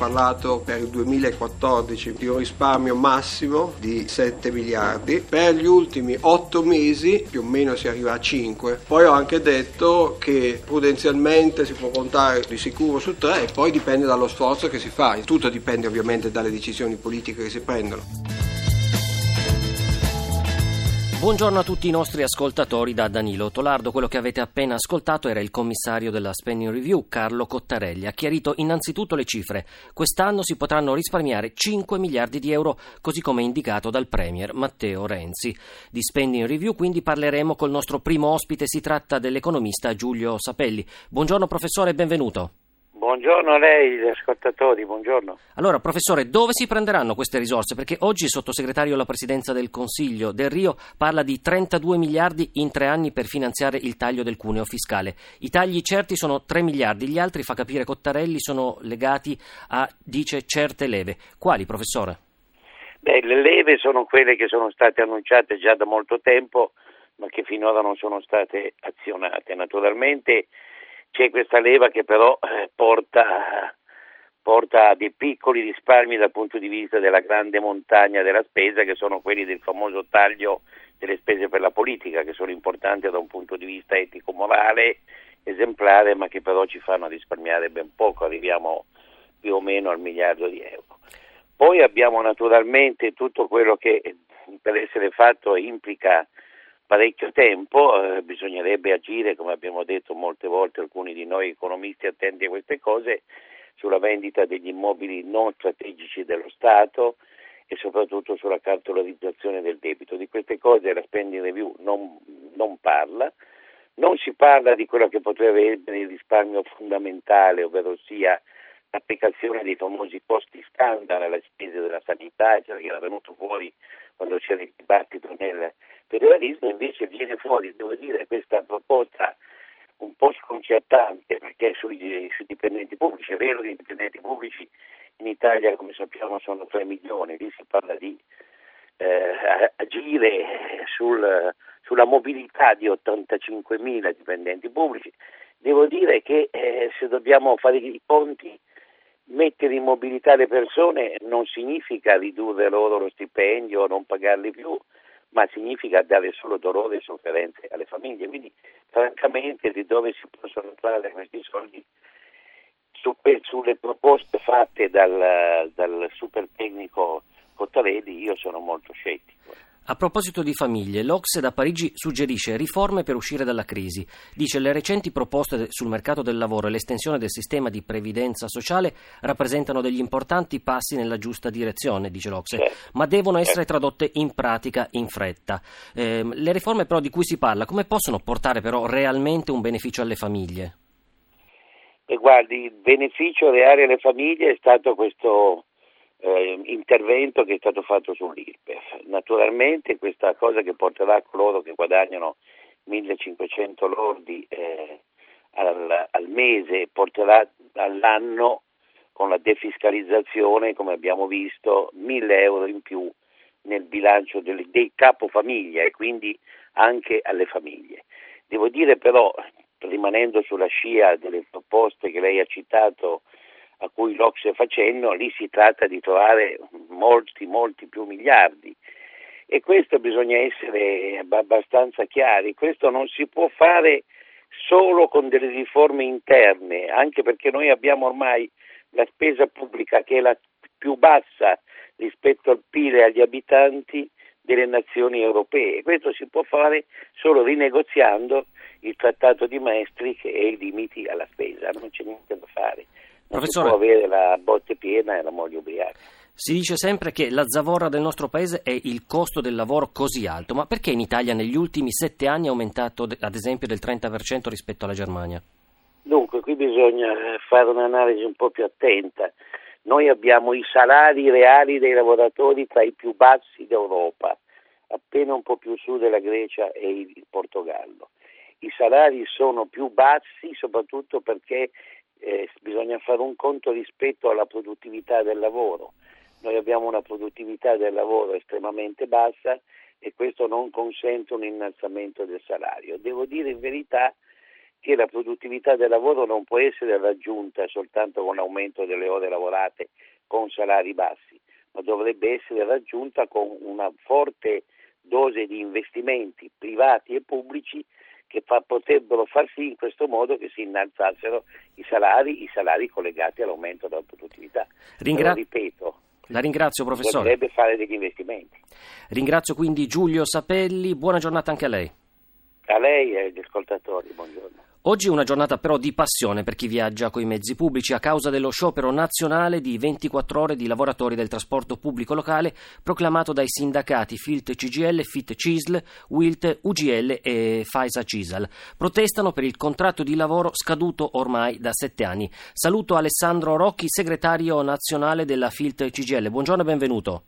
Parlato per il 2014 di un risparmio massimo di 7 miliardi, per gli ultimi 8 mesi più o meno si arriva a 5. Poi ho anche detto che prudenzialmente si può contare di sicuro su 3 e poi dipende dallo sforzo che si fa, tutto dipende ovviamente dalle decisioni politiche che si prendono. Buongiorno a tutti i nostri ascoltatori da Danilo Tolardo. Quello che avete appena ascoltato era il commissario della Spending Review, Carlo Cottarelli. Ha chiarito innanzitutto le cifre. Quest'anno si potranno risparmiare 5 miliardi di euro, così come indicato dal Premier Matteo Renzi. Di Spending Review quindi parleremo col nostro primo ospite, si tratta dell'economista Giulio Sapelli. Buongiorno professore, benvenuto. Buongiorno a lei, gli ascoltatori, buongiorno. Allora, professore, dove si prenderanno queste risorse? Perché oggi il sottosegretario alla presidenza del Consiglio del Rio parla di 32 miliardi in tre anni per finanziare il taglio del cuneo fiscale. I tagli certi sono 3 miliardi, gli altri, fa capire Cottarelli, sono legati a, dice, certe leve. Quali, professore? Beh, le leve sono quelle che sono state annunciate già da molto tempo, ma che finora non sono state azionate. Naturalmente c'è questa leva che però eh, porta, porta, a dei piccoli risparmi dal punto di vista della grande montagna della spesa, che sono quelli del famoso taglio delle spese per la politica, che sono importanti da un punto di vista etico-morale, esemplare, ma che però ci fanno risparmiare ben poco, arriviamo più o meno al miliardo di euro. Poi abbiamo naturalmente tutto quello che per essere fatto implica parecchio tempo, eh, bisognerebbe agire, come abbiamo detto molte volte alcuni di noi economisti attenti a queste cose, sulla vendita degli immobili non strategici dello Stato e soprattutto sulla cartolarizzazione del debito. Di queste cose la spending review non, non parla, non si parla di quello che potrebbe essere il risparmio fondamentale, ovvero sia l'applicazione dei famosi costi standard alle spese della sanità, cioè che era venuto fuori quando c'era il dibattito nel federalismo, invece viene fuori, devo dire, questa proposta un po' sconcertante perché sui, sui dipendenti pubblici, è vero che i dipendenti pubblici in Italia come sappiamo sono 3 milioni, lì si parla di eh, agire sul, sulla mobilità di 85 mila dipendenti pubblici. Devo dire che eh, se dobbiamo fare i conti, mettere in mobilità le persone non significa ridurre loro lo stipendio o non pagarli più, ma significa dare solo dolore e sofferenze alle famiglie. Quindi, francamente, di dove si possono trovare questi soldi su, sulle proposte fatte dal, dal super tecnico Cottarelli, io sono molto scettico. A proposito di famiglie, l'Ocse da Parigi suggerisce riforme per uscire dalla crisi. Dice le recenti proposte sul mercato del lavoro e l'estensione del sistema di previdenza sociale rappresentano degli importanti passi nella giusta direzione, dice l'Ocse, certo. ma devono essere tradotte in pratica in fretta. Eh, le riforme però di cui si parla, come possono portare però realmente un beneficio alle famiglie? E guardi, il beneficio reale alle famiglie è stato questo eh, intervento che è stato fatto sull'IRPEF. Naturalmente questa cosa che porterà a coloro che guadagnano 1500 lordi eh, al, al, mese porterà all'anno con la defiscalizzazione, come abbiamo visto, 1000 euro in più nel bilancio dei, dei capofamiglia e quindi anche alle famiglie. Devo dire però, rimanendo sulla scia delle proposte che lei ha citato a cui l'Ocse fa cenno, lì si tratta di trovare molti, molti più miliardi. E questo bisogna essere abbastanza chiari, questo non si può fare solo con delle riforme interne, anche perché noi abbiamo ormai la spesa pubblica che è la più bassa rispetto al PIL e agli abitanti delle nazioni europee. Questo si può fare solo rinegoziando il trattato di Maastricht e i limiti alla spesa, non c'è niente da fare. Professore, si può avere la botte piena e la moglie ubriaca. Si dice sempre che la zavorra del nostro paese è il costo del lavoro così alto, ma perché in Italia negli ultimi sette anni è aumentato ad esempio del 30% rispetto alla Germania? Dunque, qui bisogna fare un'analisi un po' più attenta. Noi abbiamo i salari reali dei lavoratori tra i più bassi d'Europa, appena un po' più su della Grecia e il Portogallo. I salari sono più bassi soprattutto perché eh, bisogna fare un conto rispetto alla produttività del lavoro. noi abbiamo una produttività del lavoro estremamente bassa e questo non consente un innalzamento del salario. Devo dire in verità che la produttività del lavoro non può essere raggiunta soltanto con l'aumento delle ore lavorate con salari bassi, ma dovrebbe essere raggiunta con una forte dose di investimenti privati e pubblici che fa, potrebbero far sì in questo modo che si innalzassero i salari, i salari collegati all'aumento della produttività. Ringra- Però, ripeto, La ringrazio professore. dovrebbe fare degli investimenti. Ringrazio quindi Giulio Sapelli, buona giornata anche a lei. A lei e agli ascoltatori, buongiorno. Oggi è una giornata però di passione per chi viaggia coi mezzi pubblici a causa dello sciopero nazionale di 24 ore di lavoratori del trasporto pubblico locale proclamato dai sindacati FILT CGL, FIT CISL, WILT, UGL e FAISA CISAL. Protestano per il contratto di lavoro scaduto ormai da sette anni. Saluto Alessandro Rocchi, segretario nazionale della FILT CGL. Buongiorno e benvenuto.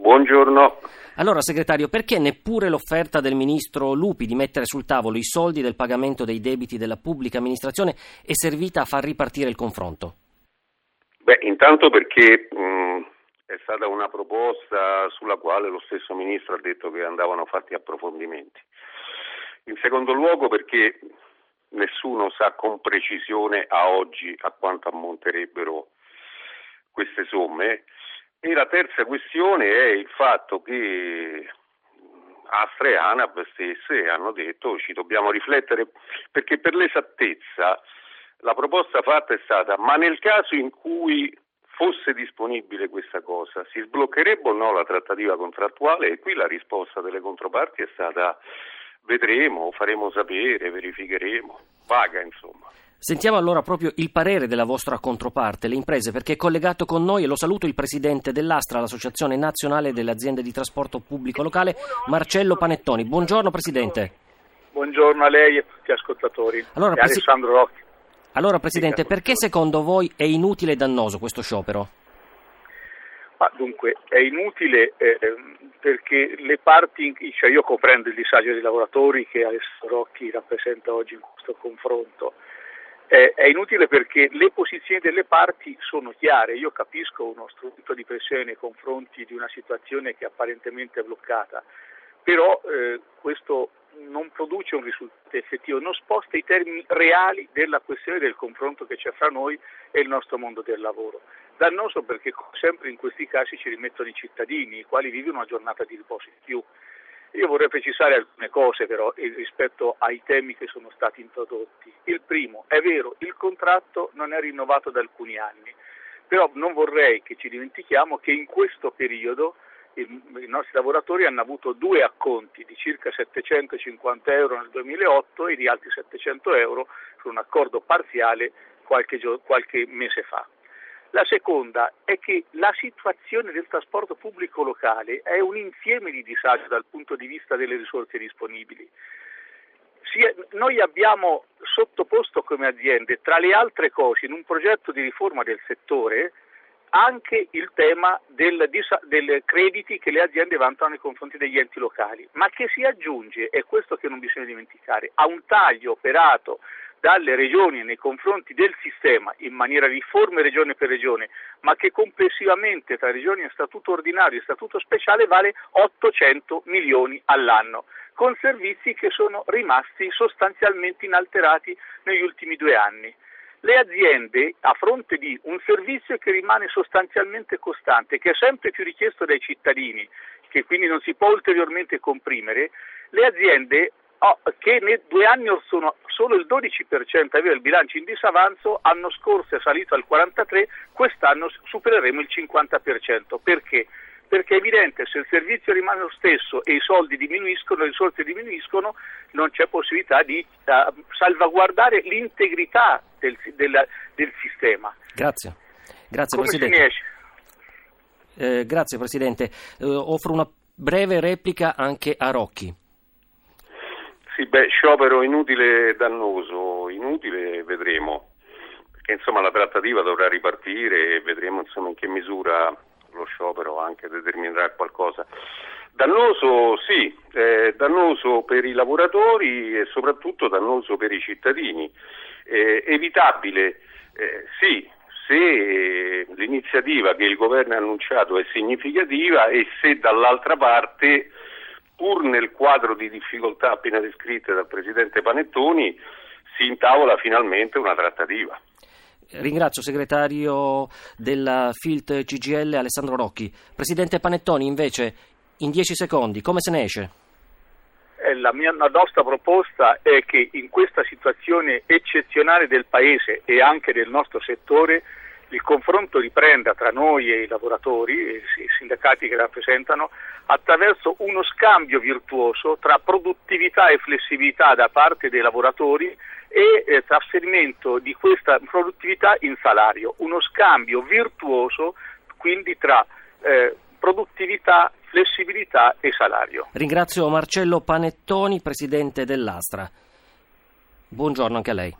Buongiorno. Allora, segretario, perché neppure l'offerta del ministro Lupi di mettere sul tavolo i soldi del pagamento dei debiti della pubblica amministrazione è servita a far ripartire il confronto? Beh, intanto perché mh, è stata una proposta sulla quale lo stesso ministro ha detto che andavano fatti approfondimenti. In secondo luogo perché nessuno sa con precisione a oggi a quanto ammonterebbero queste somme. E la terza questione è il fatto che Astra e Anab stesse hanno detto ci dobbiamo riflettere perché per l'esattezza la proposta fatta è stata ma nel caso in cui fosse disponibile questa cosa si sbloccherebbe o no la trattativa contrattuale e qui la risposta delle controparti è stata vedremo, faremo sapere, verificheremo, vaga insomma. Sentiamo allora proprio il parere della vostra controparte, le imprese, perché è collegato con noi e lo saluto il presidente dell'Astra, l'Associazione Nazionale delle Aziende di Trasporto Pubblico Locale, Marcello Panettoni. Buongiorno Presidente. Buongiorno a lei e a tutti gli ascoltatori. Allora, presi- Alessandro Rocchi. Allora Presidente, perché secondo voi è inutile e dannoso questo sciopero? Ma dunque è inutile eh, perché le parti, cioè io comprendo il disagio dei lavoratori che Alessandro Rocchi rappresenta oggi in questo confronto. Eh, è inutile perché le posizioni delle parti sono chiare, io capisco uno strumento di pressione nei confronti di una situazione che apparentemente è bloccata, però eh, questo non produce un risultato effettivo, non sposta i termini reali della questione del confronto che c'è fra noi e il nostro mondo del lavoro. Dannoso perché sempre in questi casi ci rimettono i cittadini, i quali vivono una giornata di riposo in più. Io vorrei precisare alcune cose però rispetto ai temi che sono stati introdotti. Il primo, è vero, il contratto non è rinnovato da alcuni anni, però non vorrei che ci dimentichiamo che in questo periodo i nostri lavoratori hanno avuto due acconti di circa 750 euro nel 2008 e di altri 700 euro su un accordo parziale qualche, qualche mese fa. La seconda è che la situazione del trasporto pubblico locale è un insieme di disagio dal punto di vista delle risorse disponibili. Noi abbiamo sottoposto come aziende, tra le altre cose, in un progetto di riforma del settore, anche il tema del, dei crediti che le aziende vantano nei confronti degli enti locali, ma che si aggiunge, e questo che non bisogna dimenticare, a un taglio operato dalle regioni nei confronti del sistema in maniera riforme regione per regione, ma che complessivamente tra regioni a statuto ordinario e statuto speciale vale 800 milioni all'anno, con servizi che sono rimasti sostanzialmente inalterati negli ultimi due anni. Le aziende, a fronte di un servizio che rimane sostanzialmente costante, che è sempre più richiesto dai cittadini, che quindi non si può ulteriormente comprimere, le aziende che nei due anni or sono solo il 12% aveva il bilancio in disavanzo, l'anno scorso è salito al 43%, quest'anno supereremo il 50%. Perché? Perché è evidente se il servizio rimane lo stesso e i soldi diminuiscono, le risorse diminuiscono, non c'è possibilità di uh, salvaguardare l'integrità del, del, del sistema. Grazie. Grazie Come Presidente. Eh, grazie Presidente. Eh, offro una breve replica anche a Rocchi. Sì, beh, sciopero inutile e dannoso, inutile vedremo, perché insomma la trattativa dovrà ripartire e vedremo insomma in che misura lo sciopero anche determinerà qualcosa. Dannoso sì, eh, dannoso per i lavoratori e soprattutto dannoso per i cittadini. Eh, evitabile eh, sì, se l'iniziativa che il governo ha annunciato è significativa e se dall'altra parte, pur nel quadro di difficoltà appena descritte dal Presidente Panettoni, si intavola finalmente una trattativa. Ringrazio segretario della FILT CGL Alessandro Rocchi. Presidente Panettoni, invece, in dieci secondi, come se ne esce? Eh, la, mia, la nostra proposta è che in questa situazione eccezionale del Paese e anche del nostro settore il confronto riprenda tra noi e i lavoratori e i sindacati che rappresentano attraverso uno scambio virtuoso tra produttività e flessibilità da parte dei lavoratori e eh, trasferimento di questa produttività in salario, uno scambio virtuoso quindi tra eh, produttività, flessibilità e salario. Ringrazio Marcello Panettoni, presidente dell'Astra. Buongiorno anche a lei.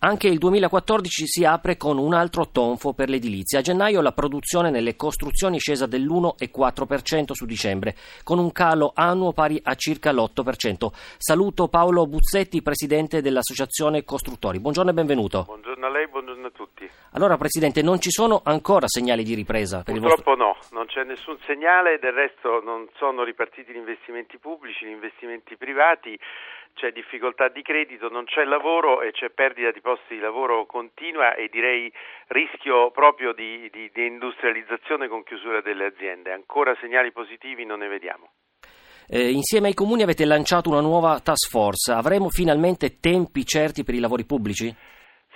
Anche il 2014 si apre con un altro tonfo per l'edilizia. A gennaio la produzione nelle costruzioni è scesa dell'1,4% su dicembre, con un calo annuo pari a circa l'8%. Saluto Paolo Buzzetti, presidente dell'Associazione Costruttori. Buongiorno e benvenuto. Buongiorno a lei, buongiorno a tutti. Allora, Presidente, non ci sono ancora segnali di ripresa per Purtroppo vostro... no, non c'è nessun segnale, del resto non sono ripartiti gli investimenti pubblici, gli investimenti privati c'è difficoltà di credito, non c'è lavoro e c'è perdita di posti di lavoro continua e direi rischio proprio di, di, di industrializzazione con chiusura delle aziende. Ancora segnali positivi non ne vediamo. Eh, insieme ai comuni avete lanciato una nuova task force. Avremo finalmente tempi certi per i lavori pubblici?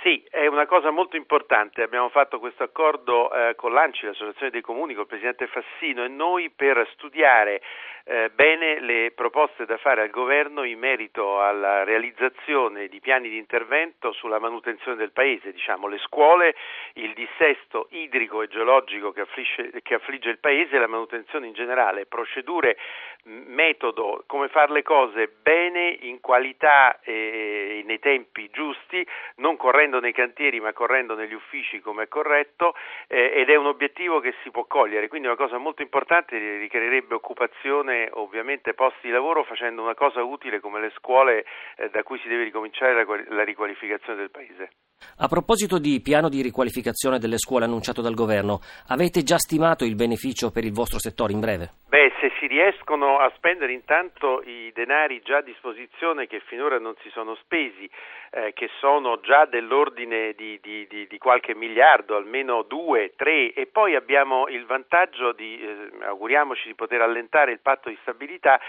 Sì, è una cosa molto importante. Abbiamo fatto questo accordo eh, con l'ANCI, l'Associazione dei Comuni, con il Presidente Fassino e noi per studiare eh, bene le proposte da fare al Governo in merito alla realizzazione di piani di intervento sulla manutenzione del Paese, diciamo le scuole, il dissesto idrico e geologico che affligge, che affligge il Paese e la manutenzione in generale, procedure, metodo, come fare le cose bene, in qualità e nei tempi giusti, non correndo correndo nei cantieri ma correndo negli uffici come è corretto eh, ed è un obiettivo che si può cogliere, quindi una cosa molto importante richiederebbe occupazione, ovviamente posti di lavoro facendo una cosa utile come le scuole eh, da cui si deve ricominciare la, la riqualificazione del Paese. A proposito di piano di riqualificazione delle scuole annunciato dal governo, avete già stimato il beneficio per il vostro settore in breve? Beh, se si riescono a spendere intanto i denari già a disposizione che finora non si sono spesi, eh, che sono già dell'ordine di, di, di, di, qualche miliardo, almeno due, tre, e poi abbiamo il vantaggio di, eh, auguriamoci di poter allentare il patto di stabilità,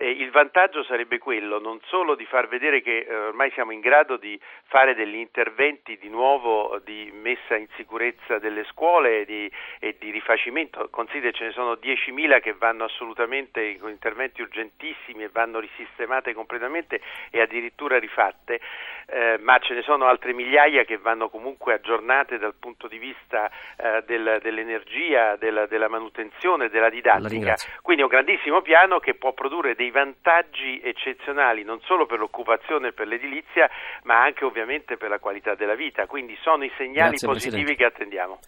eh, il vantaggio sarebbe quello non solo di far vedere che eh, ormai siamo in grado di fare degli interventi di nuovo di messa in sicurezza delle scuole e di, e di rifacimento, considera ce ne sono 10.000 che vanno assolutamente con interventi urgentissimi e vanno risistemate completamente e addirittura rifatte, eh, ma ce ne sono altre migliaia che vanno comunque aggiornate dal punto di vista eh, del, dell'energia, della, della, manutenzione, della didattica. Quindi è un grandissimo piano che può produrre dei vantaggi eccezionali non solo per l'occupazione e per l'edilizia, ma anche ovviamente per la qualità della vita. Quindi sono i segnali Grazie, positivi Presidente. che attendiamo.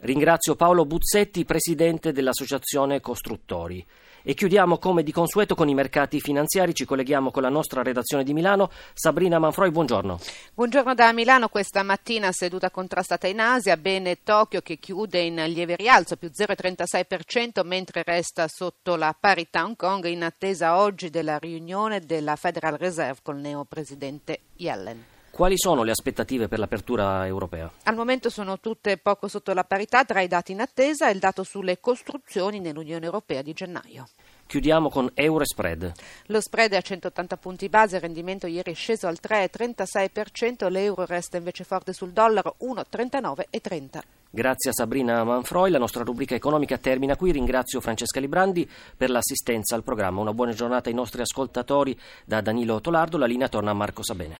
Ringrazio Paolo Buzzetti, presidente dell'Associazione Costruttori. E chiudiamo come di consueto con i mercati finanziari. Ci colleghiamo con la nostra redazione di Milano. Sabrina Manfroi, buongiorno. Buongiorno da Milano. Questa mattina seduta contrastata in Asia. Bene Tokyo che chiude in lieve rialzo, più 0,36%, mentre resta sotto la parità Hong Kong in attesa oggi della riunione della Federal Reserve col neopresidente Yellen. Quali sono le aspettative per l'apertura europea? Al momento sono tutte poco sotto la parità tra i dati in attesa e il dato sulle costruzioni nell'Unione Europea di gennaio. Chiudiamo con euro e spread. Lo spread è a 180 punti base, il rendimento ieri è sceso al 3,36%, l'euro resta invece forte sul dollaro 1,39,30. Grazie a Sabrina Manfroi, la nostra rubrica economica termina qui. Ringrazio Francesca Librandi per l'assistenza al programma. Una buona giornata ai nostri ascoltatori da Danilo Tolardo. La linea torna a Marco Sabene.